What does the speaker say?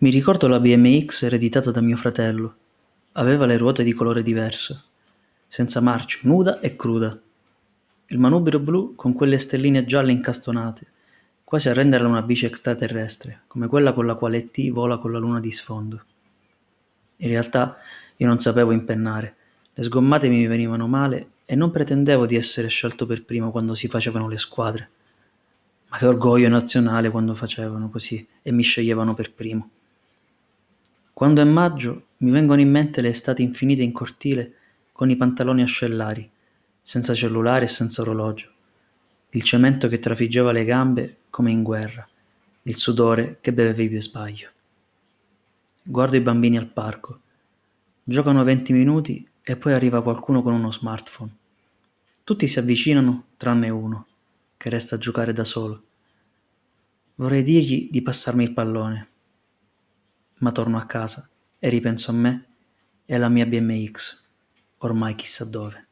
Mi ricordo la BMX ereditata da mio fratello. Aveva le ruote di colore diverso, senza marce, nuda e cruda. Il manubrio blu con quelle stelline gialle incastonate, quasi a renderla una bici extraterrestre, come quella con la quale T vola con la luna di sfondo. In realtà io non sapevo impennare, le sgommate mi venivano male e non pretendevo di essere scelto per primo quando si facevano le squadre. Ma che orgoglio nazionale quando facevano così e mi sceglievano per primo. Quando è maggio mi vengono in mente le estati infinite in cortile con i pantaloni ascellari, senza cellulare e senza orologio, il cemento che trafiggeva le gambe come in guerra, il sudore che bevevi per sbaglio. Guardo i bambini al parco. Giocano 20 minuti e poi arriva qualcuno con uno smartphone. Tutti si avvicinano tranne uno che resta a giocare da solo. Vorrei dirgli di passarmi il pallone, ma torno a casa e ripenso a me e alla mia BMX, ormai chissà dove.